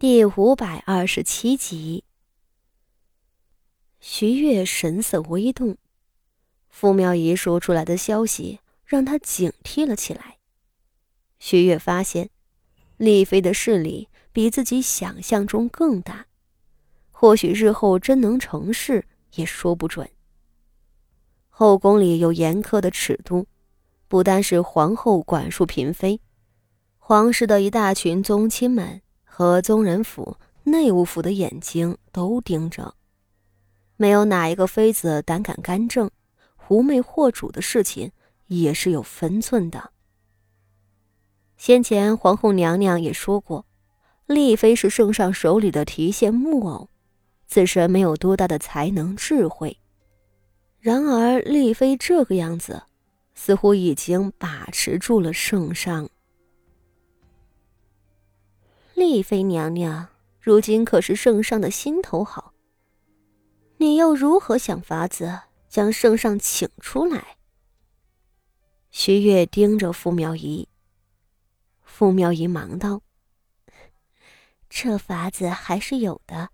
第五百二十七集，徐月神色微动，傅妙仪说出来的消息让他警惕了起来。徐月发现，丽妃的势力比自己想象中更大，或许日后真能成事也说不准。后宫里有严苛的尺度，不单是皇后管束嫔妃，皇室的一大群宗亲们。和宗人府、内务府的眼睛都盯着，没有哪一个妃子胆敢干政，狐媚惑主的事情也是有分寸的。先前皇后娘娘也说过，丽妃是圣上手里的提线木偶，自身没有多大的才能智慧。然而丽妃这个样子，似乎已经把持住了圣上。丽妃娘娘，如今可是圣上的心头好。你又如何想法子将圣上请出来？徐月盯着傅妙仪。傅妙仪忙道：“这法子还是有的。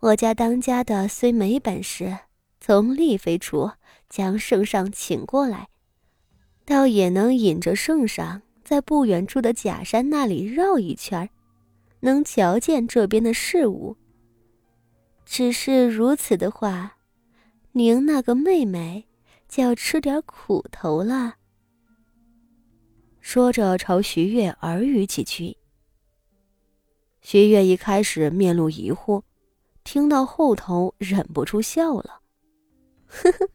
我家当家的虽没本事从丽妃处将圣上请过来，倒也能引着圣上。”在不远处的假山那里绕一圈能瞧见这边的事物。只是如此的话，您那个妹妹就要吃点苦头了。说着，朝徐月耳语几句。徐月一开始面露疑惑，听到后头忍不住笑了，呵呵，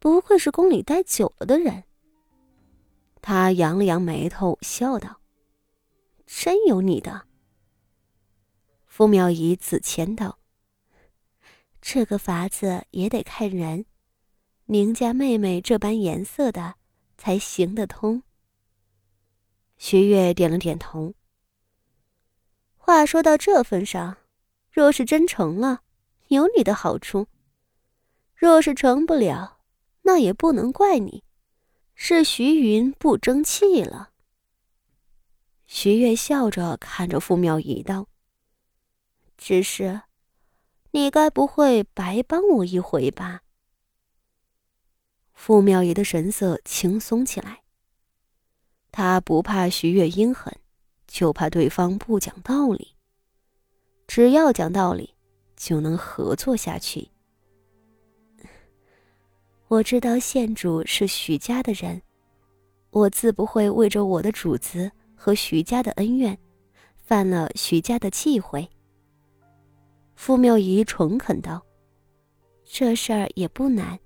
不愧是宫里待久了的人。他扬了扬眉头，笑道：“真有你的。”傅妙仪自谦道：“这个法子也得看人，宁家妹妹这般颜色的，才行得通。”徐月点了点头。话说到这份上，若是真成了，有你的好处；若是成不了，那也不能怪你。是徐云不争气了。徐月笑着看着傅妙仪道：“只是，你该不会白帮我一回吧？”傅妙仪的神色轻松起来。他不怕徐月阴狠，就怕对方不讲道理。只要讲道理，就能合作下去。我知道县主是徐家的人，我自不会为着我的主子和徐家的恩怨，犯了徐家的忌讳。傅妙仪诚恳道：“这事儿也不难，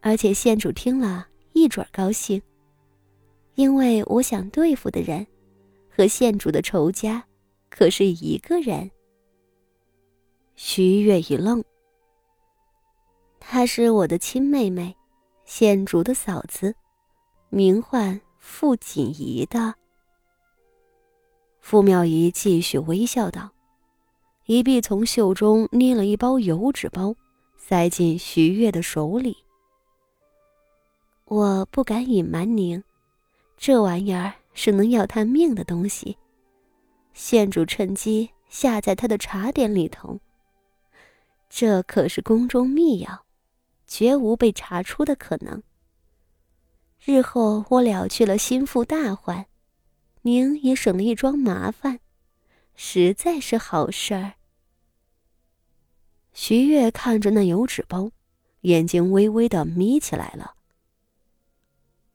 而且县主听了一准高兴，因为我想对付的人，和县主的仇家，可是一个人。”徐月一愣。她是我的亲妹妹，县主的嫂子，名唤傅锦仪的。傅妙仪继续微笑道，一臂从袖中捏了一包油纸包，塞进徐月的手里。我不敢隐瞒您，这玩意儿是能要他命的东西，县主趁机下在他的茶点里头。这可是宫中秘药。绝无被查出的可能。日后我了却了心腹大患，您也省了一桩麻烦，实在是好事儿。徐月看着那油纸包，眼睛微微的眯起来了。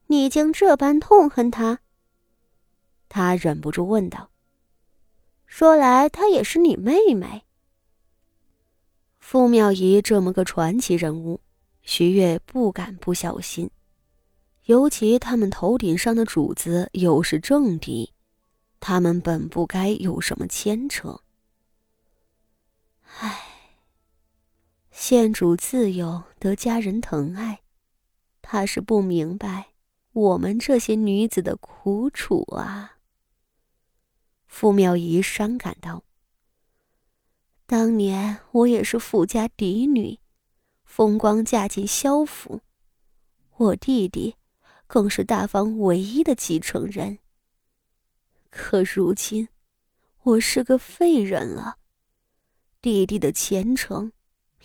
你竟这般痛恨他？他忍不住问道。说来，她也是你妹妹。傅妙仪这么个传奇人物。徐月不敢不小心，尤其他们头顶上的主子又是政敌，他们本不该有什么牵扯。唉，县主自幼得家人疼爱，他是不明白我们这些女子的苦楚啊。傅妙仪伤感道：“当年我也是富家嫡女。”风光嫁进萧府，我弟弟更是大房唯一的继承人。可如今，我是个废人了，弟弟的前程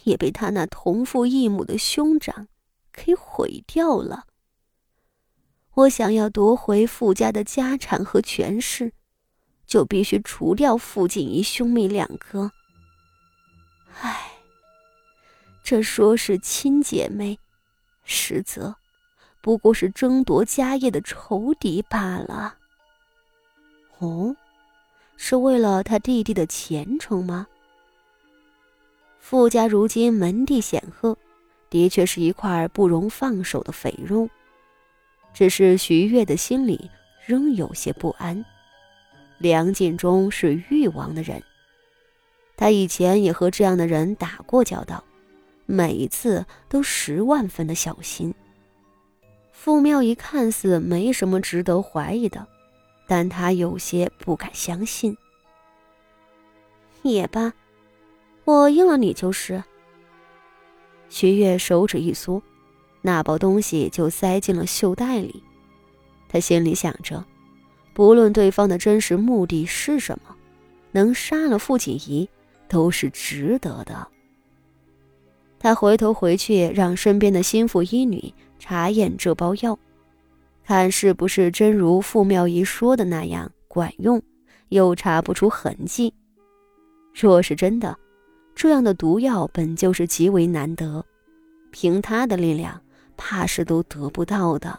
也被他那同父异母的兄长给毁掉了。我想要夺回傅家的家产和权势，就必须除掉傅锦仪兄妹两个。这说是亲姐妹，实则不过是争夺家业的仇敌罢了。哦。是为了他弟弟的前程吗？傅家如今门第显赫，的确是一块不容放手的肥肉。只是徐悦的心里仍有些不安。梁晋忠是誉王的人，他以前也和这样的人打过交道，每一次都十万分的小心。傅妙仪看似没什么值得怀疑的。但他有些不敢相信。也罢，我应了你就是。徐月手指一缩，那包东西就塞进了袖袋里。他心里想着，不论对方的真实目的是什么，能杀了傅锦仪都是值得的。他回头回去，让身边的心腹医女查验这包药。看是不是真如傅妙仪说的那样管用，又查不出痕迹。若是真的，这样的毒药本就是极为难得，凭他的力量，怕是都得不到的。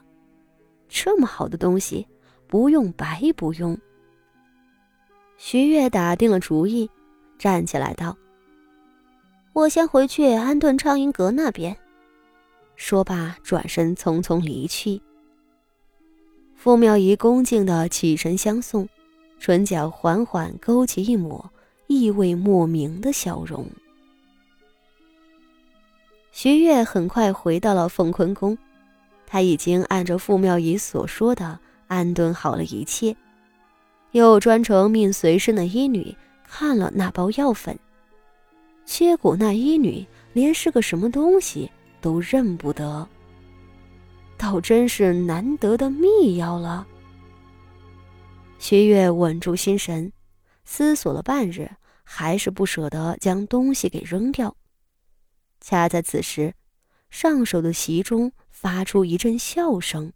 这么好的东西，不用白不用。徐悦打定了主意，站起来道：“我先回去安顿畅音阁那边。”说罢，转身匆匆离去。傅妙仪恭敬的起身相送，唇角缓缓勾起一抹意味莫名的笑容。徐悦很快回到了凤坤宫，他已经按照傅妙仪所说的安顿好了一切，又专程命随身的医女看了那包药粉，结果那医女连是个什么东西都认不得。倒真是难得的秘药了。薛月稳住心神，思索了半日，还是不舍得将东西给扔掉。恰在此时，上手的席中发出一阵笑声。